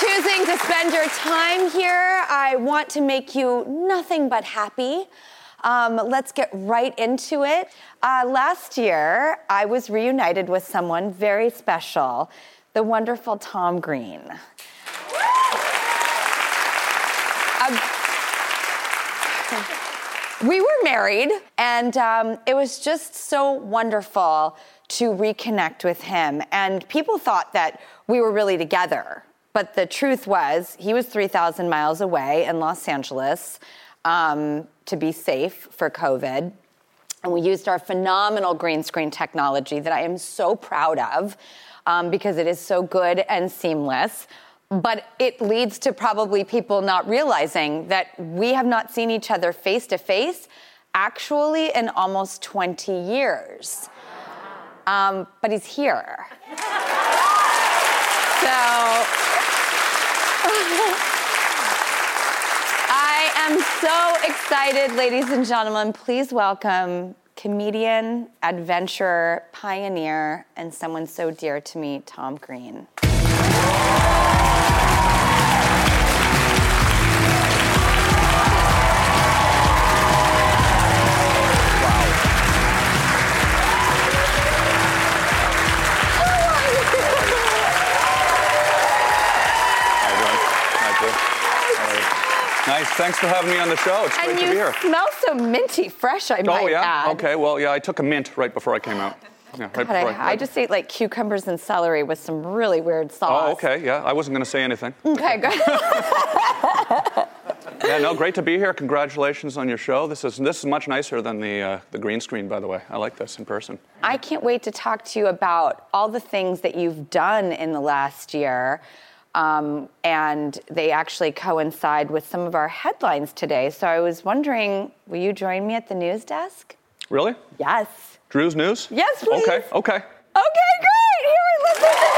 Choosing to spend your time here. I want to make you nothing but happy. Um, let's get right into it. Uh, last year, I was reunited with someone very special, the wonderful Tom Green. Um, we were married, and um, it was just so wonderful to reconnect with him. And people thought that we were really together. But the truth was, he was 3,000 miles away in Los Angeles um, to be safe for COVID. And we used our phenomenal green screen technology that I am so proud of um, because it is so good and seamless. But it leads to probably people not realizing that we have not seen each other face to face actually in almost 20 years. Um, but he's here. So I am so excited, ladies and gentlemen. Please welcome comedian, adventurer, pioneer, and someone so dear to me, Tom Green. Nice. Thanks for having me on the show. It's great and to you be here. you smell so minty fresh, I might Oh yeah. add. Okay. Well, yeah. I took a mint right before I came out. Yeah, right God, before I, I just ate like cucumbers and celery with some really weird sauce. Oh, okay. Yeah. I wasn't going to say anything. Okay, good. Yeah. No. Great to be here. Congratulations on your show. This is this is much nicer than the uh, the green screen, by the way. I like this in person. I can't wait to talk to you about all the things that you've done in the last year. Um, and they actually coincide with some of our headlines today. So I was wondering, will you join me at the news desk? Really? Yes. Drew's news? Yes, please. Okay. Okay. Okay, great. Here, let's the desk.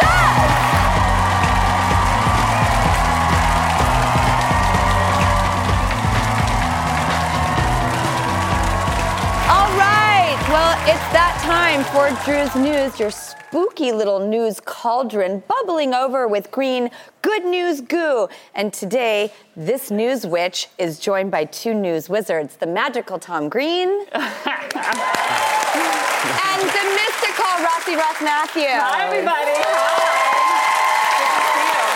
All right. Well, it's time for Drew's News, your spooky little news cauldron bubbling over with green good news goo. And today, this news witch is joined by two news wizards the magical Tom Green and the mystical Rossi Ross Matthew. Hi, everybody. Hi. Good to see you.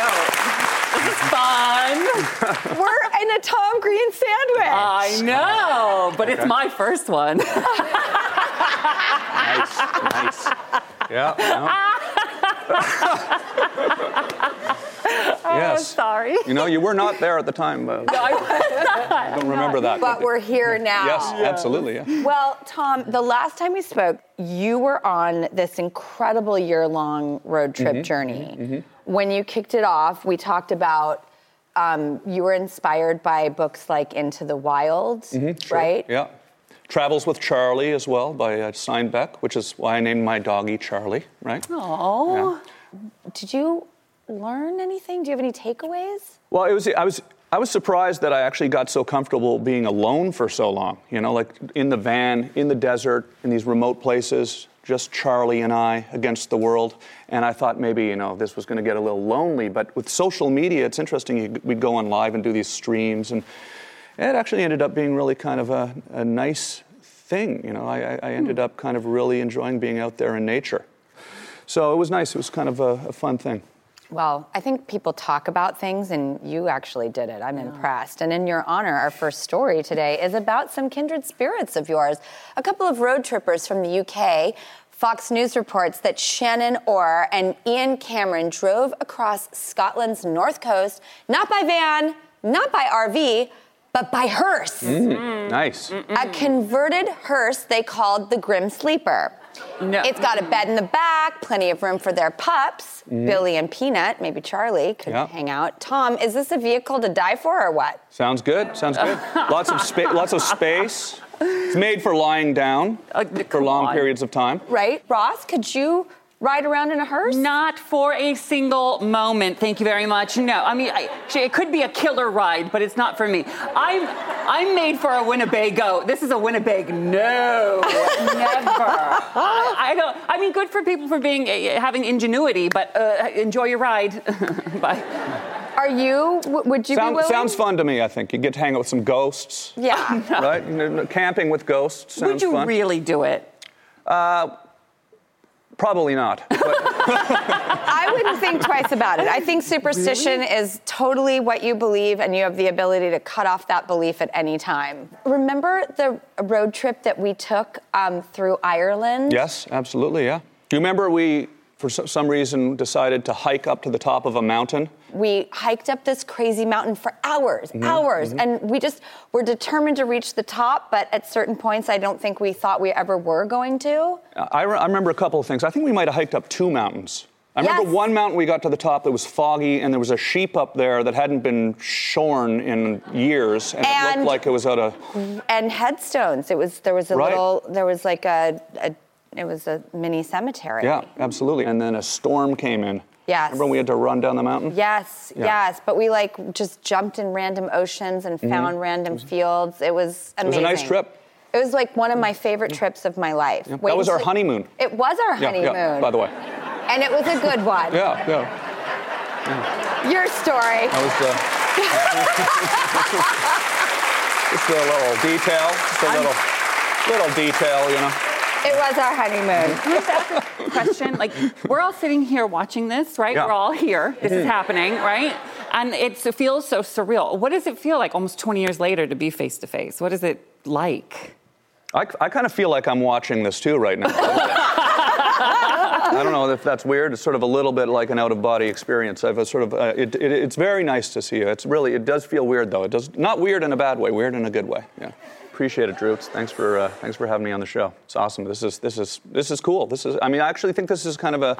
No, this is fun. We're in a Tom Green sandwich. I know, but it's my first one. Nice. nice. Yeah. no. yes. Sorry. You know, you were not there at the time. Uh, I don't remember that. but we're here now. Yes, absolutely. Yeah. Well, Tom, the last time we spoke, you were on this incredible year long road trip Mm-hmm, journey. When you kicked it off, we talked about um, you were inspired by books like Into the Wild, Mm-hmm, Sure. right? Yeah. Travels with Charlie as well by uh, Steinbeck, which is why I named my doggy Charlie, right? Oh. Did you learn anything? Do you have any takeaways? Well, it was I was I was surprised that I actually got so comfortable being alone for so long. You know, like in the van, in the desert, in these remote places, just Charlie and I against the world. And I thought maybe, you know, this was going to get a little lonely. But with social media, it's interesting. We'd go on live and do these streams. And it actually ended up being really kind of a, a nice thing. You know, I, I- I hmm. ended up kind of really enjoying being out there in nature. So it was nice. It was kind of a, a fun thing. Well, I think people talk about things, and you actually did it. I'm impressed. And in your honor, our first story today is about some kindred spirits of yours. A couple of road trippers from the UK. Fox News reports that Shannon Orr and Ian Cameron drove across Scotland's north coast, not by van, not by RV, but by hearse. Nice. A converted hearse they called the Grim Sleeper. No. It's got a bed in the back, plenty of room for their pups, Billy and Peanut, maybe Charlie could Yeah. hang out. Tom, is this a vehicle to die for or what? Sounds good. Sounds good. lots of space. Lots of space. It's made for lying down Uh, for long on. periods of time. Right? Ross, could you ride around in a hearse? Not for a single moment. Thank you very much. No, I mean, I, it could be a killer ride, but it's not for me. I'm, I'm made for a Winnebago. This is a Winnebago. No, never. I, I don't. I mean, good for people for being uh, having ingenuity, but uh, enjoy your ride. Bye. Are you, would you be willing? sounds fun to me. I think you get to hang out with some ghosts, Yeah. right? Camping with ghosts sounds Would you fun. really do it? Probably not. I wouldn't think twice about it. I think superstition is totally what you believe, and you have the ability to cut off that belief at any time. Remember the road trip that we took um, through Ireland? yes, absolutely. Yeah. Do you remember we, for some reason, decided to hike up to the top of a mountain? We hiked up this crazy mountain for hours, Mm-hmm, hours, and we just were determined to reach the top, but at certain points, I don't think we thought we ever were going to. I, re- I remember a couple of things. I think we might have hiked up two mountains. I remember Yes. one mountain we got to the top that was foggy, and there was a sheep up there that hadn't been shorn in years, and, it looked like it was out of. And headstones. It was there was a Right. little there was like a, a it was a mini cemetery. Yeah, absolutely. And then a storm came in. Yes. Remember when we had to run down the mountain? Yes, Yeah. yes, but we like just jumped in random oceans and found random fields. It was Mm-hmm. was amazing. a nice trip. It was like one of my favorite trips of my life. Yeah, that was our honeymoon. It was our honeymoon. yeah, by the way. And it was a good one. Yeah, yeah. Your story. That was the. just a little detail. Just a little, little detail, you know. It was our honeymoon. question. Like, we're all sitting here watching this, right? Yeah. We're all here. This is happening, right? And it's, it feels so surreal. What does it feel like almost 20 years later to be face to face? What is it like? I, I kind of feel like I'm watching this too right now. I don't know if that's weird. It's sort of a little bit like an out-of-body experience. I've a sort of uh, it, it, it's very nice to see you. It's really it does feel weird though. It does not weird in a bad way. Weird in a good way. Yeah. Appreciate it, Drew. It's- Thanks for uh, thanks for having me on the show. It's awesome. This is this is this is cool. This is I mean I actually think this is kind of a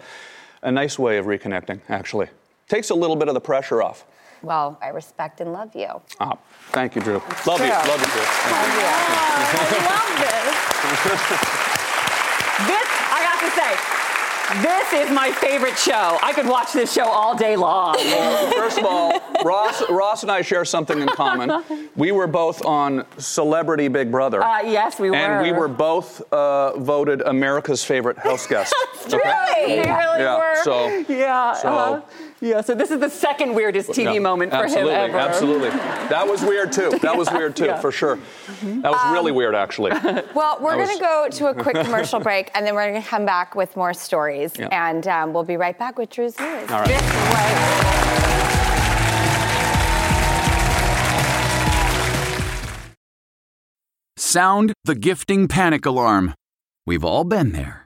a nice way of reconnecting. Actually, takes a little bit of the pressure off. Well, I respect and love you. Ah, thank you, Drew. Love you. Love you, Drew. Thank you. I love this. this, I have to say, this is my favorite show. I could watch this show all day long. First of all, Ross, Ross and I share something in common. We were both on Celebrity Big Brother. Uh, yes, we were. and we were both uh, voted America's favorite house guest. Really? They really Yeah, were. so- yeah, so- uh-huh. Yeah. So this is the second weirdest TV Yeah, moment for him ever. Absolutely, That was weird too. That was weird too, Yeah. for sure. That was really weird, actually. Well, we're going to go to a quick commercial break, and then we're going to come back with more stories. Yeah. And um, we'll be right back with Drew's News. All right. This way. Sound the gifting panic alarm. We've all been there.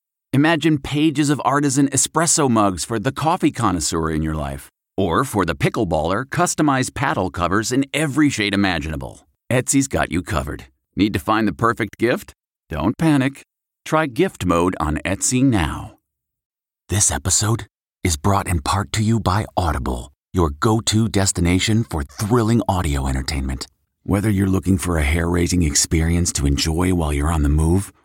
Imagine pages of artisan espresso mugs for the coffee connoisseur in your life. Or for the pickleballer, customized paddle covers in every shade imaginable. Etsy's got you covered. Need to find the perfect gift? Don't panic. Try gift mode on Etsy now. This episode is brought in part to you by Audible, your go to destination for thrilling audio entertainment. Whether you're looking for a hair raising experience to enjoy while you're on the move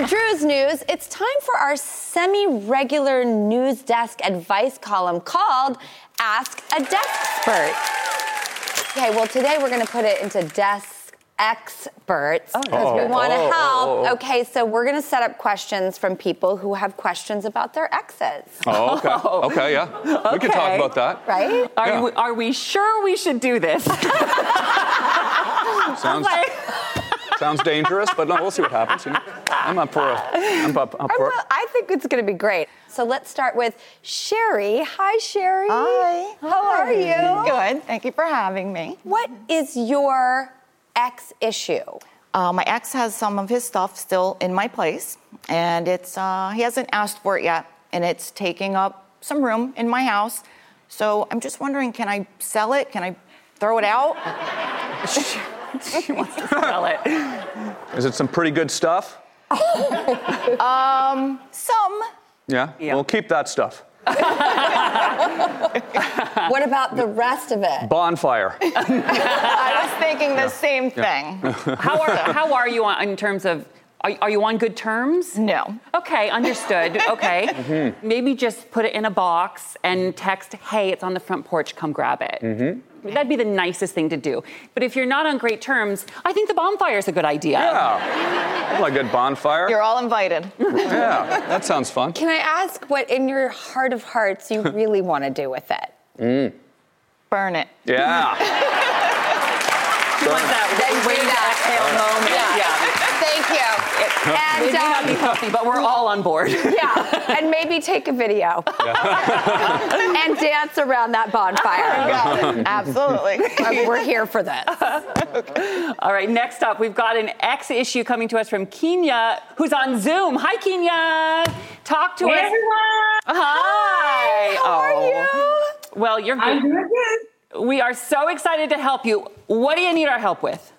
To Drew's News. It's time for our semi regular news desk advice column called Ask a Deskpert. Okay, well, today we're going to put it into desk experts oh, because we Oh. want to Oh, help. oh, oh. Okay, so we're going to set up questions from people who have questions about their exes, Oh, okay. Okay, yeah. We can talk Okay. about that. right? Are, Yeah. we, are we sure we should do this? Sounds sounds dangerous, but no, we'll see what happens. You know? I'm up for a. I'm up, up I, for. will- I think it's going to be great. So let's start with Sherry. Hi, Sherry. Hi. How are you? Good. Thank you for having me. What is your ex issue? Uh, my ex has some of his stuff still in my place, and it's uh, he hasn't asked for it yet, and it's taking up some room in my house. So I'm just wondering, can I sell it? Can I throw it out? she wants to sell it. Is it some pretty good stuff? um, Some. Yeah. Yeah. We'll keep that stuff. What about the rest of it? Bonfire. I was thinking the same thing. How are, how are you on, in terms of, are, are you on good terms? No. Okay, understood. Okay. Maybe just put it in a box and text, hey, it's on the front porch, come grab it. That'd be the nicest thing to do. But if you're not on great terms, I think the bonfire is a good idea. Yeah. I like a good bonfire. You're all invited. yeah. That sounds fun. Can I ask what, in your heart of hearts, you really want to do with it? Mm. Burn it. Yeah. She wants that Then wait do exhale moment. Yeah. Thank you. It And, may not be um, healthy, but we're all on board. yeah, and maybe take a video and dance around that bonfire. Absolutely. Uh, We're here for this. All right, next up, we've got an X issue coming to us from Kenya, who's on Zoom. Hi, Kenya. Talk to Hey, us. everyone. Hi. How are Oh. you? Well, you're good. I'm doing good. We are so excited to help you. What do you need our help with?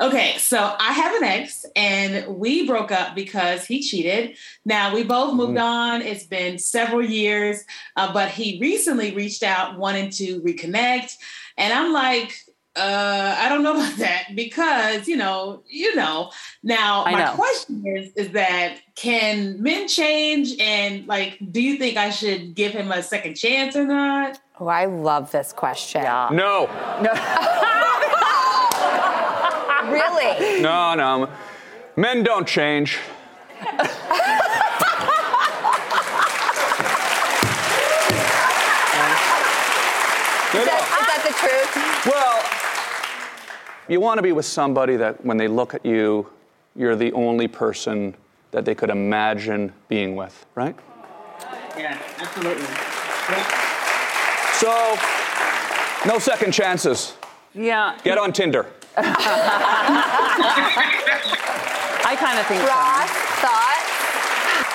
Okay, so I have an ex, and we broke up because he cheated. Now we both moved on. It's been several years, uh, but he recently reached out wanting to reconnect, and I'm like, uh, I don't know about that because you know, you know. Now I my know. question is, is that can men change, and like, do you think I should give him a second chance or not? Oh, I love this question. No. No. Really? No, no. Men don't change. Is that, is that the truth? Well, you want to be with somebody that when they look at you, you're the only person that they could imagine being with, right? Yeah, absolutely. So, no second chances. Yeah, Get on Tinder. I kind of think so. Ross, thought?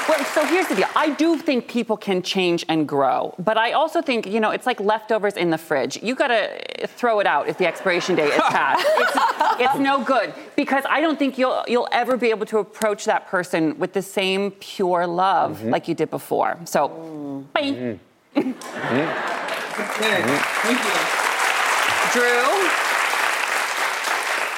Well, so here's the deal. I do think people can change and grow, but I also think, you know, it's like leftovers in the fridge. You gotta throw it out if the expiration date is passed. it's, it's no good because I don't think you'll you'll ever be able to approach that person with the same pure love mm-hmm. like you did before. So, mm-hmm. bye. Mm-hmm. Good. Thank you. Drew.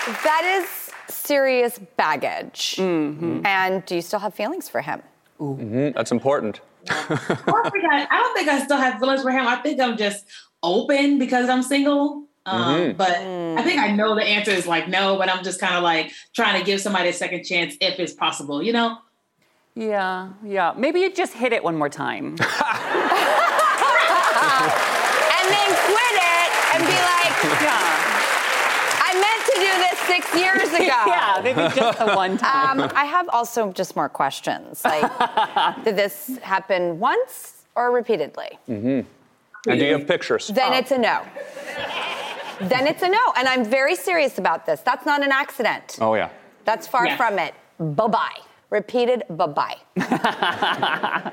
That is serious baggage. And do you still have feelings for him? That's important. I don't, think I, I don't think I still have feelings for him. I think I'm just open because I'm single. Um, Mhm. But I think I know the answer is like no, but I'm just kind of like trying to give somebody a second chance if it's possible, you know? Yeah, yeah. Maybe you just hit it one more time. and then quit it and be like, yeah. I meant to do this six years ago. yeah, maybe just the one time. Um, I have also just more questions. Like, did this happen once or repeatedly? Mm-hmm. And do you have pictures? Then it's a no. then it's a no. And I'm very serious about this. That's not an accident. Oh yeah. That's far Yes. from it. Bye bye. Repeated bye bye.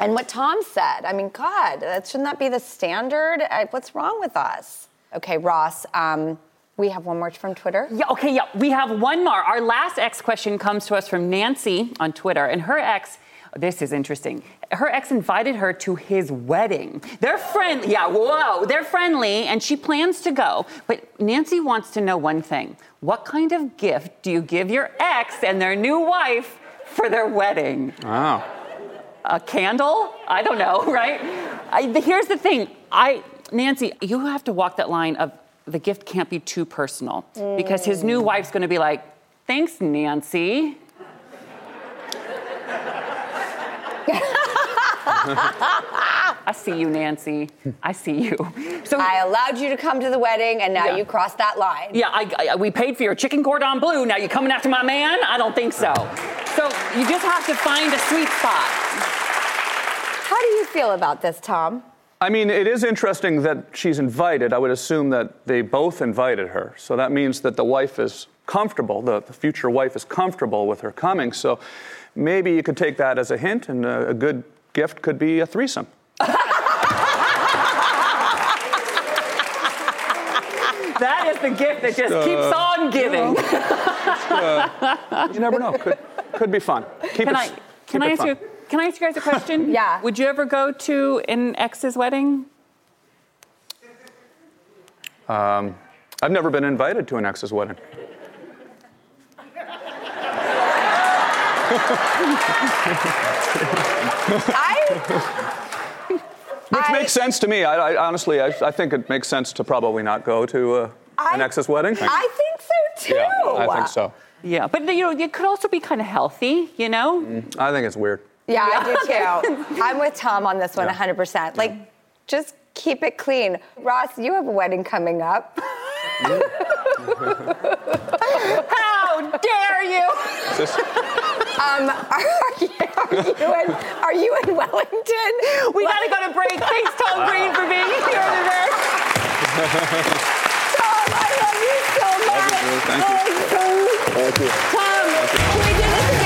and what Tom said, I mean, God, that shouldn't that be the standard? What's wrong with us? Okay, Ross, um, we have one more from Twitter. Yeah, okay, yeah. We have one more. Our last ex question comes to us from Nancy on Twitter, and her ex. This is interesting. Her ex invited her to his wedding. They're friendly. Yeah, whoa. They're friendly, and she plans to go. But Nancy wants to know one thing What kind of gift do you give your ex and their new wife for their wedding? Wow. a candle? I don't know, right? I, the- here's the thing. I, Nancy, you have to walk that line of the gift can't be too personal because his new wife's going to be like, "Thanks, Nancy." I see you, Nancy. I see you. So I allowed you to come to the wedding, and now Yeah. you crossed that line. Yeah, I, I, we paid for your chicken cordon bleu. Now you're coming after my man? I don't think so. So you just have to find a sweet spot. How do you feel about this, Tom? I mean, it is interesting that she's invited. I would assume that they both invited her. So that means that the wife is comfortable, the, the future wife is comfortable with her coming. So maybe you could take that as a hint, and a, a good gift could be a threesome. That is the gift that just Uh, keeps on giving. Uh, you never know. Could, could be fun. Keep can it, I keep can I it ask fun. you can I ask you guys a question? yeah. Would you ever go to an ex's wedding? Um, I've never been invited to an ex's wedding. Which makes sense to me. I, I honestly, I, I think it makes sense to probably not go to uh, an ex's wedding. I think so too. yeah, I think so. Yeah, but you know, it could also be kind of healthy, you know? I think it's weird. Yeah, I do too. I'm with Tom on this one 100%. Like, just keep it clean. Ross, you have a wedding coming up. How dare you? Um, are, you, are, you in, are you in Wellington? We gotta go to break. Thanks, Tom Green, for being here today. Tom, I love you so much. Thank you. Oh, Thank you. Tom, can we do this again?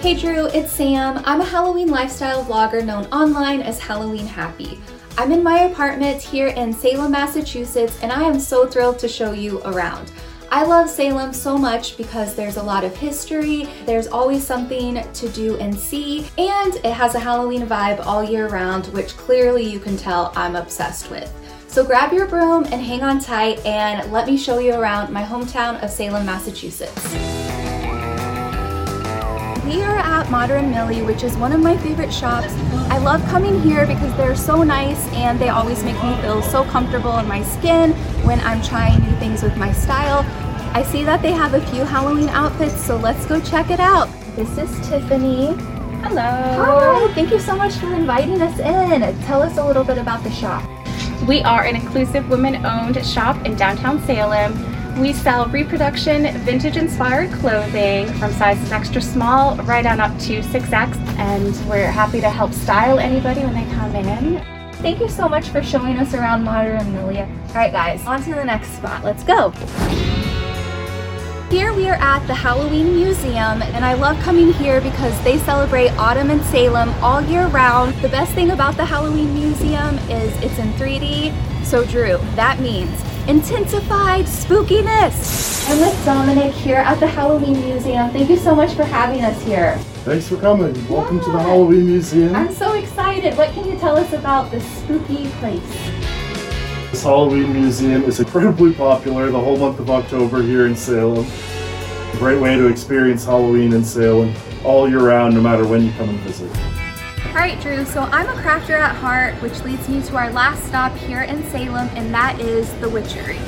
Hey Drew, it's Sam. I'm a Halloween lifestyle vlogger known online as Halloween Happy. I'm in my apartment here in Salem, Massachusetts, and I am so thrilled to show you around. I love Salem so much because there's a lot of history, there's always something to do and see, and it has a Halloween vibe all year round, which clearly you can tell I'm obsessed with. So grab your broom and hang on tight, and let me show you around my hometown of Salem, Massachusetts. We are at Modern Millie, which is one of my favorite shops. I love coming here because they're so nice and they always make me feel so comfortable in my skin when I'm trying new things with my style. I see that they have a few Halloween outfits, so let's go check it out. This is Tiffany. Hello. Hi, thank you so much for inviting us in. Tell us a little bit about the shop. We are an inclusive women owned shop in downtown Salem. We sell reproduction, vintage inspired clothing from sizes extra small right on up to 6X, and we're happy to help style anybody when they come in. Thank you so much for showing us around Modern Amelia. All right, guys, on to the next spot. Let's go. Here we are at the Halloween Museum, and I love coming here because they celebrate autumn in Salem all year round. The best thing about the Halloween Museum is it's in 3D. So, Drew, that means intensified spookiness. I'm with Dominic here at the Halloween Museum. Thank you so much for having us here. Thanks for coming. Welcome to the Halloween Museum. I'm so excited. What can you tell us about this spooky place? This Halloween Museum is incredibly popular the whole month of October here in Salem. A great way to experience Halloween in Salem all year round, no matter when you come and visit. All right, Drew, so I'm a crafter at heart, which leads me to our last stop here in Salem, and that is the Witchery.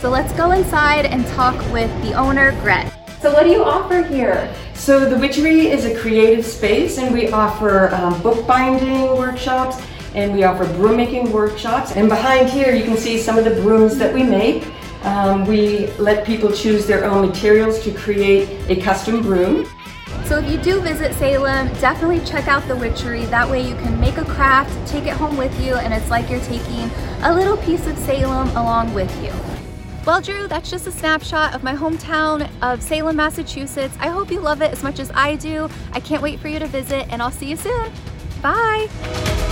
So let's go inside and talk with the owner, Gret. So what do you offer here? So the Witchery is a creative space and we offer um, bookbinding workshops and we offer broom making workshops. And behind here you can see some of the brooms that we make. Um, we let people choose their own materials to create a custom broom. So if you do visit Salem, definitely check out the Witchery. That way you can make a craft, take it home with you, and it's like you're taking a little piece of Salem along with you. Well, Drew, that's just a snapshot of my hometown of Salem, Massachusetts. I hope you love it as much as I do. I can't wait for you to visit, and I'll see you soon. Bye.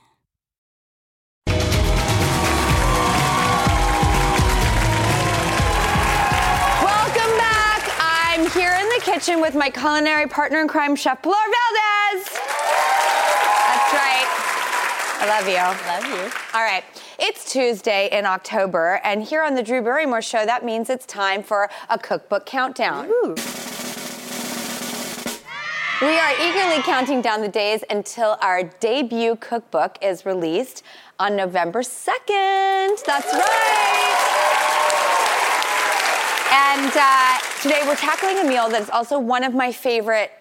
The kitchen with my culinary partner in crime, Chef Pilar Valdes. That's right. I love you. Love you. All right. It's Tuesday in October, and here on the Drew Barrymore Show, that means it's time for a cookbook countdown. We are eagerly counting down the days until our debut cookbook is released on November 2nd. That's right. And uh, today we're tackling a meal that is also one of my favorite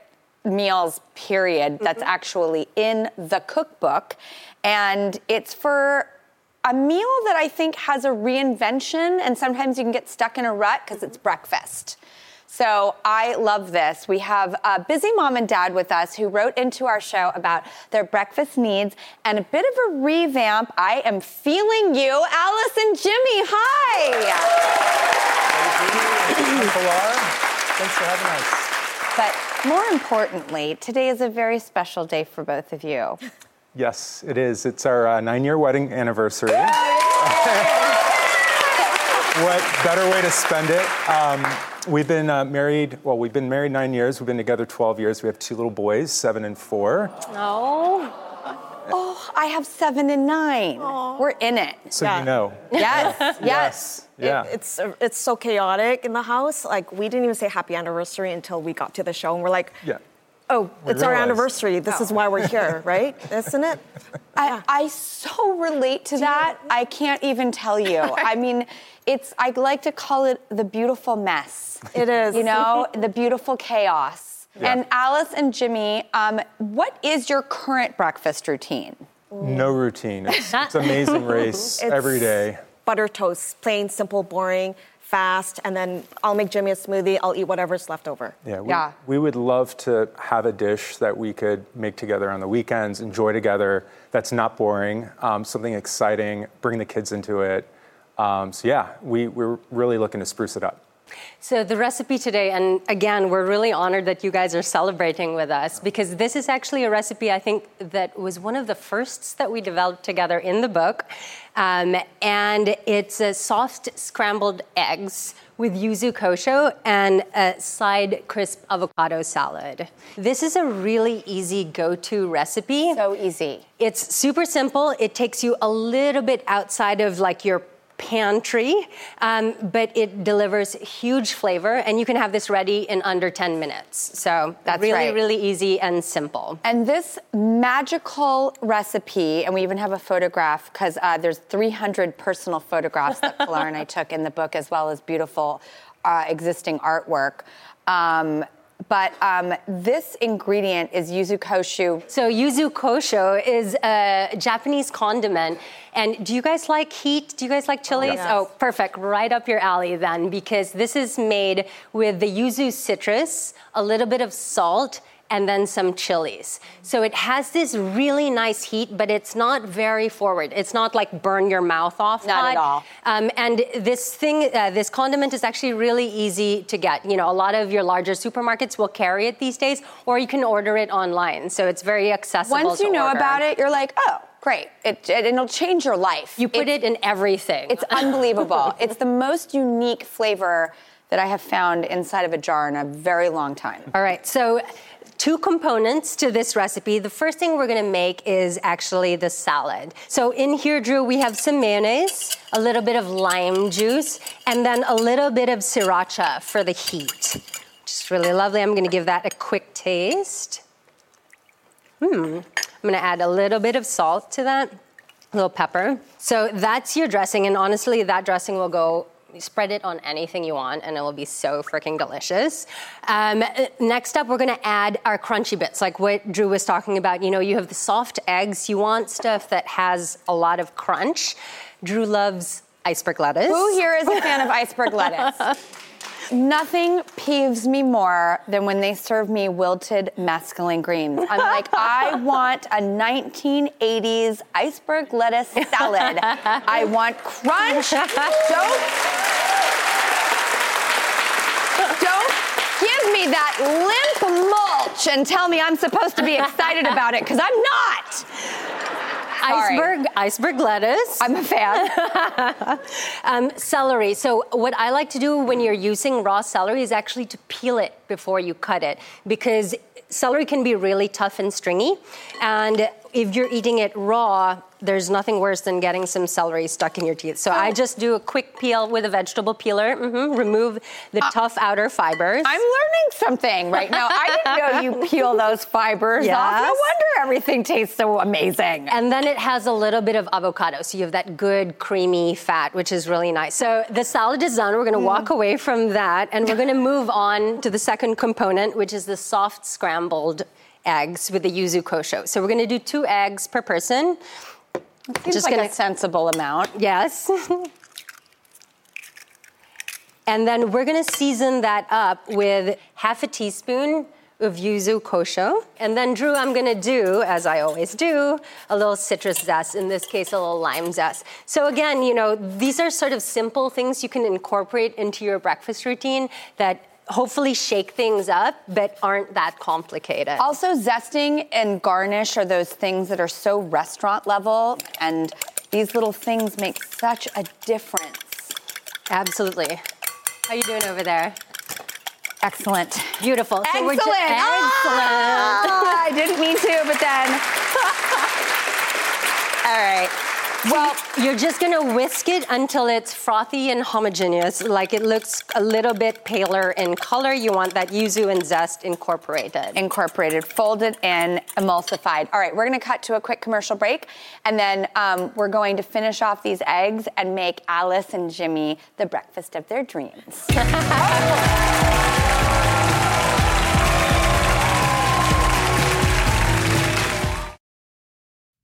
meals, period, that's actually in the cookbook. And it's for a meal that I think has a reinvention, and sometimes you can get stuck in a rut because it's breakfast. So I love this. We have a busy mom and dad with us who wrote into our show about their breakfast needs and a bit of a revamp. I am feeling you, Alice and Jimmy. Hi. Thanks for having us. But more importantly, today is a very special day for both of you. Yes, it is. It's our uh, nine year wedding anniversary. what better way to spend it? Um, we've been uh, married, well, we've been married nine years. We've been together 12 years. We have two little boys, seven and four. Oh. Oh, I have seven and 9 We're in it. So you know. Yes, yes. Yeah. It- it's uh, it's so chaotic in the house. Like we didn't even say happy anniversary until we got to the show, and we're like, Yeah. oh, We it's our anniversary. This is why we're here, right? Isn't it? I, I so relate to that. I can't even tell you. I mean, it's, I like to call it the beautiful mess. It is. You know, the beautiful chaos. Yeah. And Alice and Jimmy, um, what is your current breakfast routine? No routine. It's, it's amazing race It's every day. Butter toast, plain, simple, boring, fast, and then I'll make Jimmy a smoothie. I'll eat whatever's left over. Yeah, we, Yeah. we would love to have a dish that we could make together on the weekends, enjoy together, that's not boring, um, something exciting, bring the kids into it. Um, so, yeah, we, we're really looking to spruce it up. So, the recipe today, and again, we're really honored that you guys are celebrating with us because this is actually a recipe I think that was one of the firsts that we developed together in the book. Um, and it's a soft scrambled eggs with yuzu kosho and a side crisp avocado salad. This is a really easy go to recipe. So easy. It's super simple. It takes you a little bit outside of like your pantry, um, but it delivers huge flavor, and you can have this ready in under 10 minutes. So That's really, right. really easy and simple. And this magical recipe, and we even have a photograph because uh, there's 300 personal photographs that Pilar and I took in the book, as well as beautiful uh, existing artwork. Um, but um, this ingredient is yuzu kosho. So yuzu kosho is a Japanese condiment. And do you guys like heat? Do you guys like chilies? yes. Oh, perfect. Right up your alley then, because this is made with the yuzu citrus, a little bit of salt, and then some chilies. So it has this really nice heat, but it's not very forward. It's not like burn your mouth off. Not at all. Um, and this thing, uh, this condiment is actually really easy to get. You know, a lot of your larger supermarkets will carry it these days, or you can order it online. So it's very accessible. Once you know order. about it, you're like, oh, great. It, it, it'll change your life. You put it in everything. It's unbelievable. it's the most unique flavor that I have found inside of a jar in a very long time. All right, so two components to this recipe. The first thing we're gonna make is actually the salad. So in here, Drew, we have some mayonnaise, a little bit of lime juice, and then a little bit of sriracha for the heat. Just really lovely. I'm gonna give that a quick taste. Hmm. I'm gonna add a little bit of salt to that, a little pepper. So that's your dressing, and honestly, that dressing will go. Spread it on anything you want, and it will be so freaking delicious. Um, next up, we're gonna add our crunchy bits, like what Drew was talking about. You know, you have the soft eggs. You want stuff that has a lot of crunch. Drew loves iceberg lettuce. Who here is a fan of iceberg lettuce? Nothing peeves me more than when they serve me wilted mescaline greens. I'm like, I want a 1980s iceberg lettuce salad. I want crunch. Don't give me that limp mulch and tell me I'm supposed to be excited about it because I'm not. Sorry. Iceberg, iceberg lettuce. I'm a fan. um, celery. So what I like to do when you're using raw celery is actually to peel it before you cut it because celery can be really tough and stringy, and if you're eating it raw, there's nothing worse than getting some celery stuck in your teeth. So I just do a quick peel with a vegetable peeler. hmm remove the tough outer fibers. I'm learning something right now. I didn't know you peel those fibers off. No wonder everything tastes so amazing. And then it has a little bit of avocado. So you have that good creamy fat, which is really nice. So the salad is done. We're going to walk away from that and we're going to move on to the second component, which is the soft scrambled eggs with the yuzu kosho. So we're going to do two eggs per person. Seems like a sensible amount. Yes. and then we're going to season that up with half a teaspoon of yuzu kosho. And then, Drew, I'm going to do, as I always do, a little citrus zest, in this case, a little lime zest. So, again, you know, these are sort of simple things you can incorporate into your breakfast routine that hopefully shake things up, but aren't that complicated. Also, zesting and garnish are those things that are so restaurant level, and these little things make such a difference. Absolutely. How you doing over there? Excellent. Beautiful. So Excellent. we're ju- Ah! I didn't mean to, but then. All right. Well, you're just gonna whisk it until it's frothy and homogeneous, like it looks a little bit paler in color. You want that yuzu and zest incorporated. Incorporated, folded and emulsified. All right, we're gonna cut to a quick commercial break, and then um, we're going to finish off these eggs and make Alice and Jimmy the breakfast of their dreams.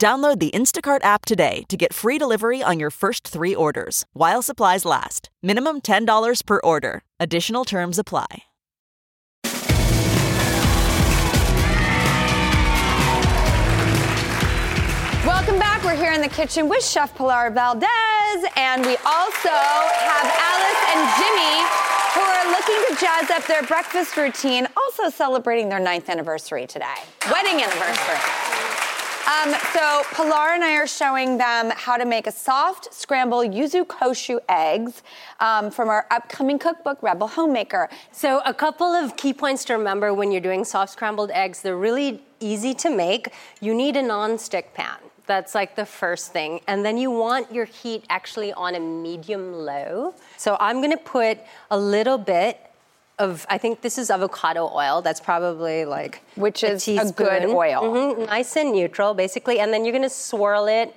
Download the Instacart app today to get free delivery on your first three orders while supplies last. Minimum $10 per order. Additional terms apply. Welcome back. We're here in the kitchen with Chef Pilar Valdes, and we also have Alice and Jimmy, who are looking to jazz up their breakfast routine, also celebrating their ninth anniversary today, wedding anniversary. Um, so Pilar and I are showing them how to make a soft scrambled yuzu kosho eggs um, from our upcoming cookbook, Rebel Homemaker. So a couple of key points to remember when you're doing soft scrambled eggs. They're really easy to make. You need a non-stick pan. That's like the first thing. And then you want your heat actually on a medium low. So I'm gonna put a little bit of, I think this is avocado oil. That's probably like Which is a teaspoon. good oil. Mhm, Nice and neutral, basically. And then you're gonna swirl it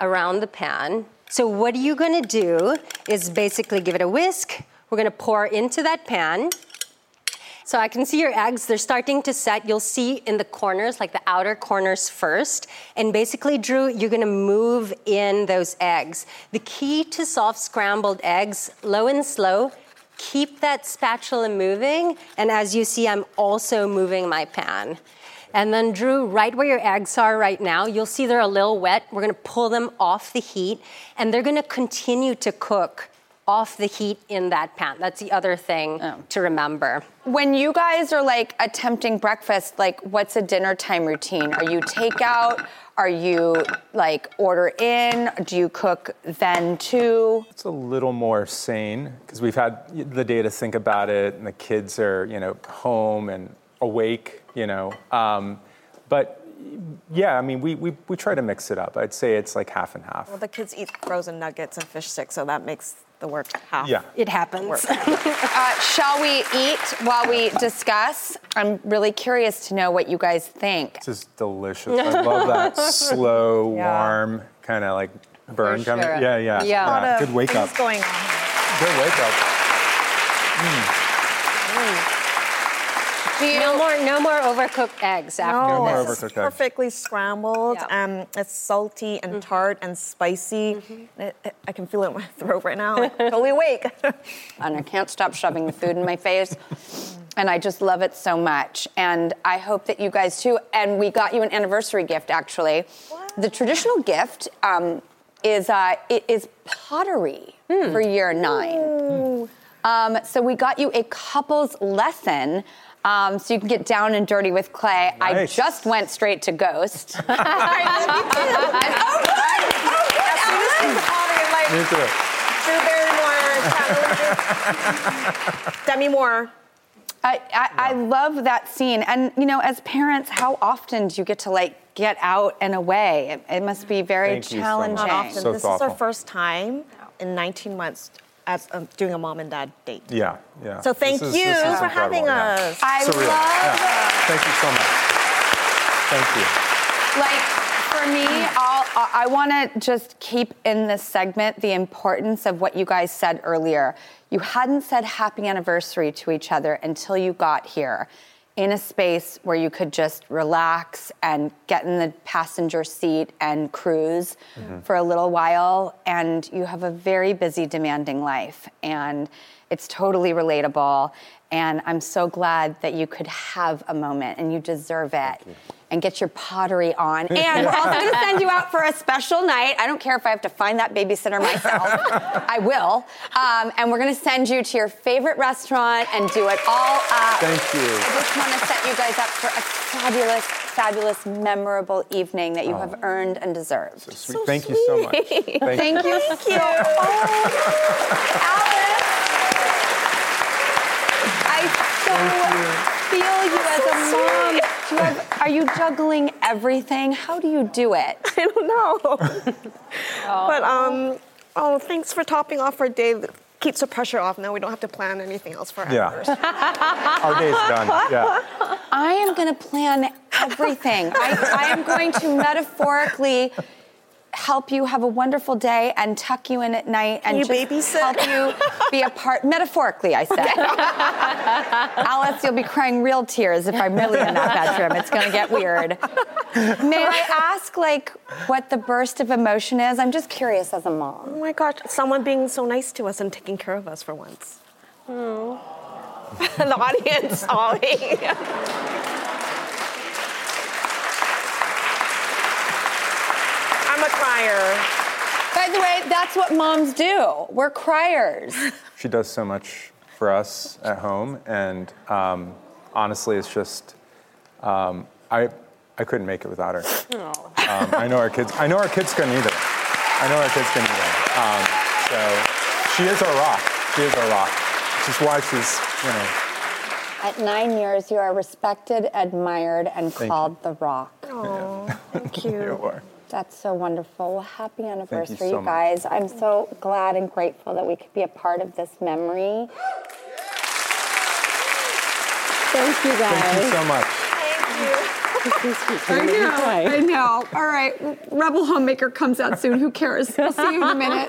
around the pan. So what are you're gonna do is basically give it a whisk. We're gonna pour into that pan. So I can see your eggs, they're starting to set. You'll see in the corners, like the outer corners first. And basically, Drew, you're gonna move in those eggs. The key to soft scrambled eggs, low and slow, keep that spatula moving. And as you see, I'm also moving my pan. And then, Drew, right where your eggs are right now, you'll see they're a little wet. We're gonna pull them off the heat, and they're gonna continue to cook off the heat in that pan. That's the other thing to remember. When you guys are like attempting breakfast, like what's a dinner time routine? Are you takeout? Are you like order in? Do you cook then too? It's a little more sane because we've had the day to think about it, and the kids are, you know, home and awake, you know. Um, but yeah, I mean, we, we, we try to mix it up. I'd say it's like half and half. Well, the kids eat frozen nuggets and fish sticks, so that makes the work half. Yeah. It happens. uh, shall we eat while we discuss? I'm really curious to know what you guys think. This is delicious. I love that slow, Yeah. warm, kind of like burn For coming. sure. Yeah, yeah. Yeah. A lot of Good wake up. What's going on? Good wake up. No more, no more overcooked eggs after No, this. it's perfectly scrambled. Um, it's salty Mm-hmm. and tart and spicy. It- it- I can feel it in my throat right now. Like, totally awake. and I can't stop shoving the food in my face. And I just love it so much. And I hope that you guys too. And we got you an anniversary gift, actually. The traditional gift um, is uh, it is pottery for year nine. Um, so we got you a couples lesson. Um, so you can get down and dirty with clay. I just went straight to Ghost. Me too. Drew Barrymore, Demi Moore. I, I, I love that scene. And, you know, as parents, how often do you get to, like, get out and away? It, it must be very Thank you so challenging. much. Not often. So this is our first time in 19 months as um, doing a mom and dad date. Yeah, yeah. So thank is- you for incredible, having yeah. us. I Surreal. love Yeah. Thank you so much. Thank you. like for me I'll, i I want to just keep in this segment the importance of what you guys said earlier you hadn't said happy anniversary to each other until you got here in a space where you could just relax and get in the passenger seat and cruise Mhm. for a little while and you have a very busy demanding life and it's totally relatable and i'm so glad that you could have a moment and you deserve it and get your pottery on. And we're also going to send you out for a special night. I don't care if I have to find that babysitter myself. I will. Um, and we're going to send you to your favorite restaurant and do it all up. Thank you. I just want to set you guys up for a fabulous, fabulous, memorable evening that you have earned and deserved. Sweet. Thank you so much. Thank, Thank you. Thank you. I so feel you as a mom. Do you have, are you juggling everything? How do you do it? I don't know. But um, oh, thanks for topping off our day. keeps the pressure off. Now we don't have to plan anything else for Yeah. hours. Our day's done. Yeah. I am going to plan everything. I, I am going to metaphorically help you have a wonderful day and tuck you in at night and you just babysit? help you be a part. Metaphorically, I said. Alice, you'll be crying real tears if I'm really in that bedroom. It's going to get weird. May I ask, like, what the burst of emotion is? I'm just curious as a mom. Oh my gosh, someone being so nice to us and taking care of us for once. Oh. the audience, sorry. I'm a crier. By the way, that's what moms do. We're criers. She does so much for us at home, and um, honestly, it's just um, I I couldn't make it without her. Oh. Um, I know our kids. I know our kids couldn't either. I know our kids couldn't either. Um, so she is our rock. She is our rock. Which is why she's you know. At nine years, you are respected, admired, and Thank called the Rock. Oh, thank you. You are. That's so wonderful. Well, happy anniversary, so much. guys. I'm so glad and grateful that we could be a part of this memory. Thank you, guys. Thank you so much. Thank you. I know. I know. All right. Rebel Homemaker comes out soon. Who cares? We'll see you in a minute.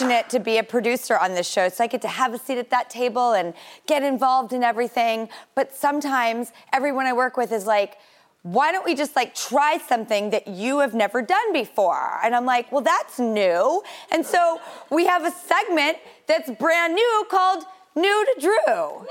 Fortunate to be a producer on this show, so I get to have a seat at that table and get involved in everything. But sometimes everyone I work with is like, why don't we just like try something that you have never done before? And I'm like, well, that's new. And so we have a segment that's brand new called New to Drew.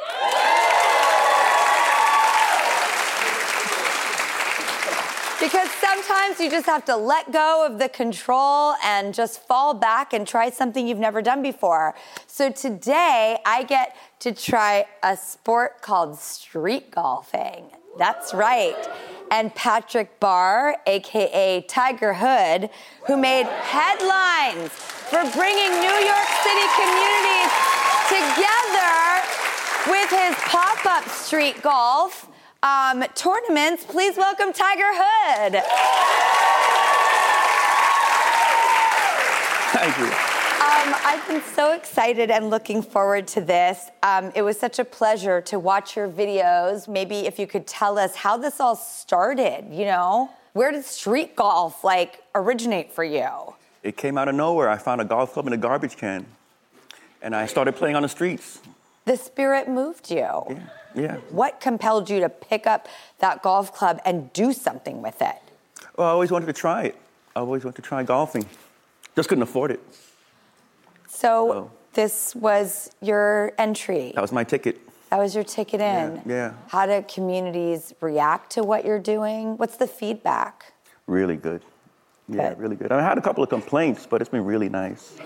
Because sometimes you just have to let go of the control and just fall back and try something you've never done before. So today I get to try a sport called street golfing. That's right. And Patrick Barr, AKA Tiger Hood, who made headlines for bringing New York City communities together with his pop up street golf um, tournaments. Please welcome Tiger Hood. Thank you. Um, I've been so excited and looking forward to this. Um, it was such a pleasure to watch your videos. Maybe if you could tell us how this all started, you know? Where did street golf like originate for you? It came out of nowhere. I found a golf club in a garbage can, and I started playing on the streets. The spirit moved you. Yeah. What compelled you to pick up that golf club and do something with it? Well, I always wanted to try it. I always wanted to try golfing. Just couldn't afford it. So this was your entry. That was my ticket. That was your ticket in. Yeah. How do communities react to what you're doing? What's the feedback? Really good. Yeah, really good. I had a couple of complaints, but it's been really nice.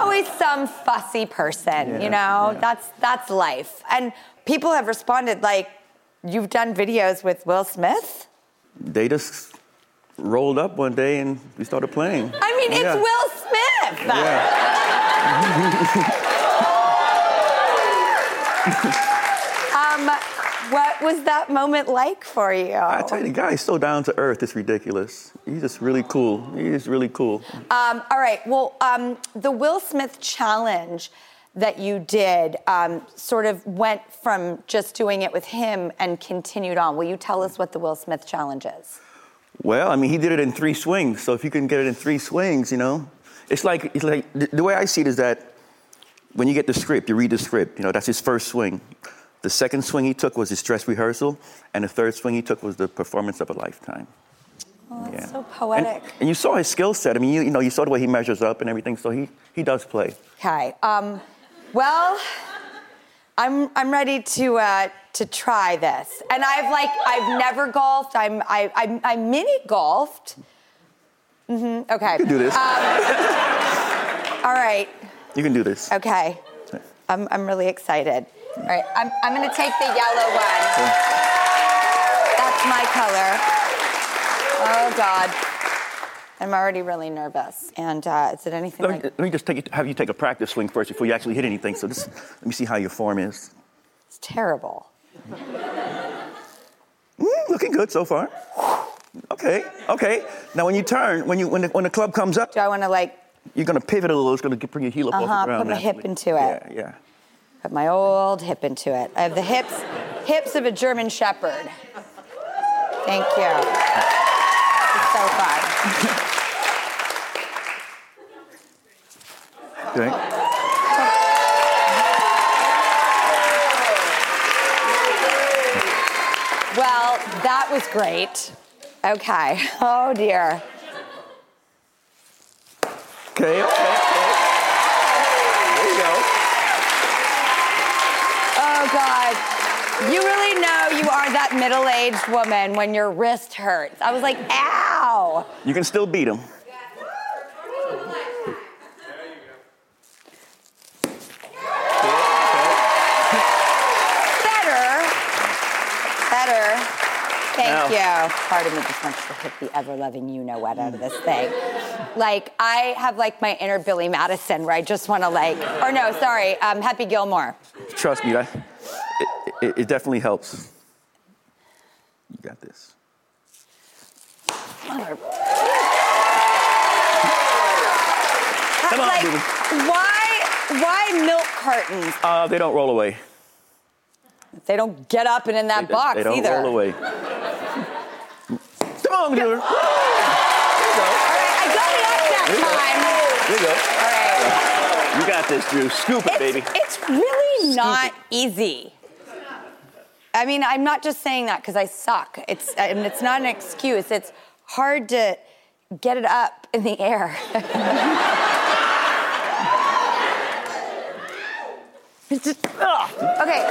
Always some fussy person, Yeah, you know? That's that's life. And people have responded like you've done videos with Will Smith. They just rolled up one day and we started playing. I mean, it's Yeah. Will Smith. um, what was that moment like for you? I tell you, the guy is so down to earth. It's ridiculous. He's just really cool. He's really cool. Um, all right. Well, um, the Will Smith challenge that you did um, sort of went from just doing it with him and continued on. Will you tell us what the Will Smith challenge is? Well, I mean, he did it in three swings. So if you can get it in three swings, you know, it's like it's like the, the way I see it is that when you get the script, you read the script. You know, that's his first swing. The second swing he took was his dress rehearsal, and the third swing he took was the performance of a lifetime. Yeah. So poetic. And, and you saw his skill set. I mean, you, you know, you saw the way he measures up and everything. So he he does play. Okay. Um, well, I'm I'm ready to uh, to try this, and I've like I've never golfed. I'm I I, I mini golfed. hmm Okay. You can do this. Um, all right. You can do this. Okay. I'm I'm really excited. All right. I'm I'm gonna take the yellow one. That's my color. Oh God. I'm already really nervous. And uh, is it anything Let like? me, let me just take it, have you take a practice swing first before you actually hit anything. So just let me see how your form is. It's terrible. Mm, looking good so far. Okay, okay. Now when you turn, when you when the, when the club comes up, do I want to like? You're gonna pivot a little. It's gonna bring your heel up Uh off the ground. Put my hip into it. Yeah, yeah. Put my old hip into it. I have the hips, hips of a German Shepherd. Thank you. It's so fun. Okay. Well, that was great. Okay. Oh dear. Okay. Okay. okay. There you go. Oh God. You really know you are that middle-aged woman when your wrist hurts. I was like, ow. You can still beat him. Better. Better. Thank you. Part of me just wants to hit the ever-loving you-know-what out of this thing. Like, I have like my inner Billy Madison where I just want to like, or no, sorry, um, Happy Gilmore. Trust me, that, it, it, it definitely helps. You got this. Come on, like, baby. why, why milk cartons? Uh, they don't roll away. They don't get up and in that They, box they don't either. roll away. Come on, dude. No. All right. I got it up that time. There you go. All right. You got this, Drew. Scoop it, baby. It's really not easy. I mean, I'm not just saying that because I suck. It's and it's not an excuse. It's hard to get it up in the air. It's just- ugh. Okay.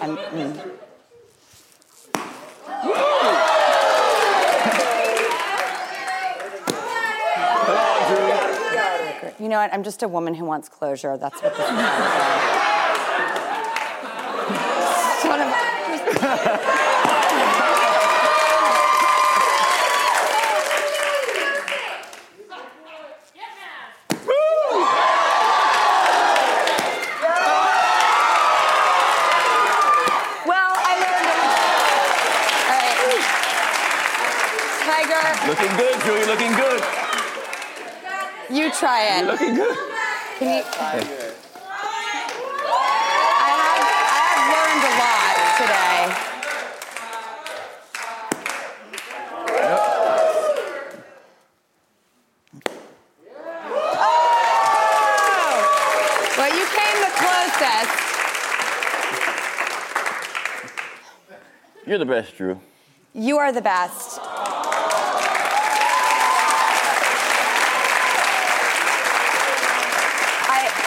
Um, mm. You know what? I'm just a woman who wants closure. That's what this is about. Son of a- Well, I learned. All right. Tiger, Looking good, Drew. You're looking good. you try it. You're looking good. Can you? I have, I have learned a lot today. Oh! Well, you came the closest. You're the best, Drew. You are the best.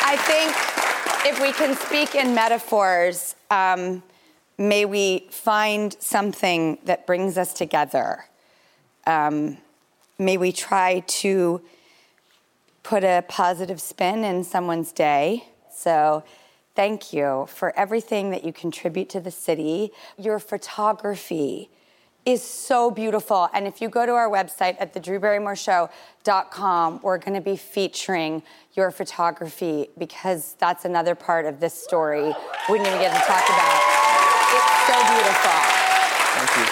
I, think if we can speak in metaphors, um, may we find something that brings us together. Um, may we try to put a positive spin in someone's day. So, thank you for everything that you contribute to the city. Your photography is so beautiful. And if you go to our website at thedrewbarrymoreshow.com, we're going to be featuring your photography because that's another part of this story we didn't even get to talk about. It's so beautiful. Thank you.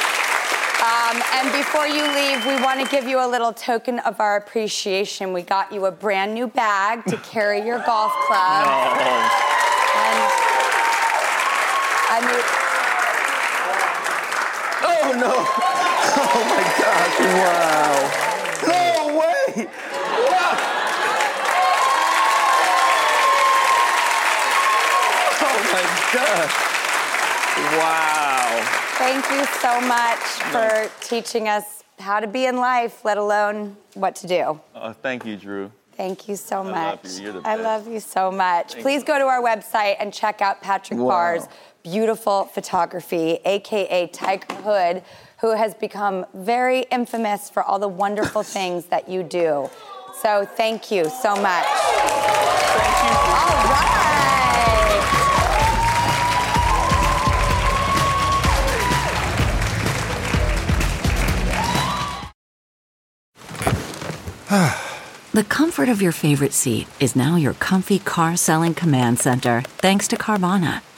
Um, and before you leave, we want to give you a little token of our appreciation. We got you a brand new bag to carry your golf club. And I mean, Oh no! Oh my gosh! Wow! No way! Wow. Oh my gosh. Wow. Thank you so much for teaching us how to be in life, let alone what to do. Oh, thank you, Drew. Thank you so I much. love you. You're the I love you so much. Thank Please go to our website and check out Patrick Wow. Barr's beautiful photography, aka Tiger Hood, who has become very infamous for all the wonderful things that you do. So thank you so much. Thank you. All right. The comfort of your favorite seat is now your comfy car selling command center, thanks to Carvana.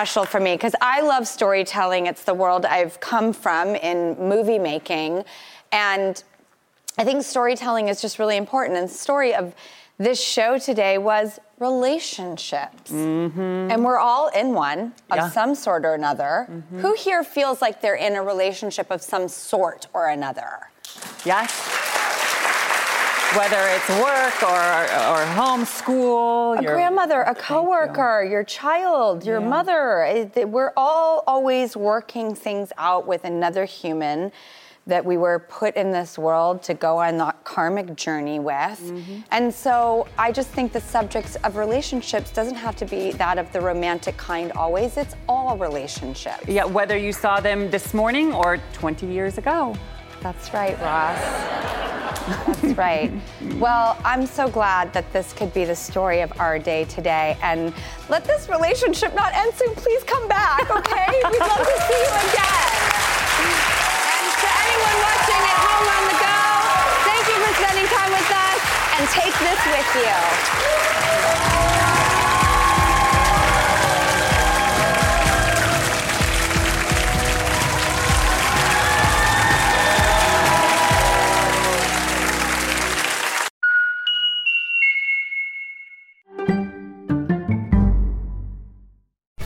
Special for me because I love storytelling. It's the world I've come from in movie making. And I think storytelling is just really important. And the story of this show today was relationships. Mm-hmm. And we're all in one of Yeah. some sort or another. Mm-hmm. Who here feels like they're in a relationship of some sort or another? Yes. Whether it's work or, or home, school, a your- grandmother, a coworker, your child, your mother. We're all always working things out with another human that we were put in this world to go on that karmic journey with. Mm-hmm. And so I just think the subject of relationships doesn't have to be that of the romantic kind always. It's all relationships. Yeah, whether you saw them this morning or 20 years ago. That's right, Ross. That's right. Well, I'm so glad that this could be the story of our day today. And let this relationship not end soon. Please come back, okay? We'd love to see you again. And to anyone watching at home on the go, thank you for spending time with us and take this with you.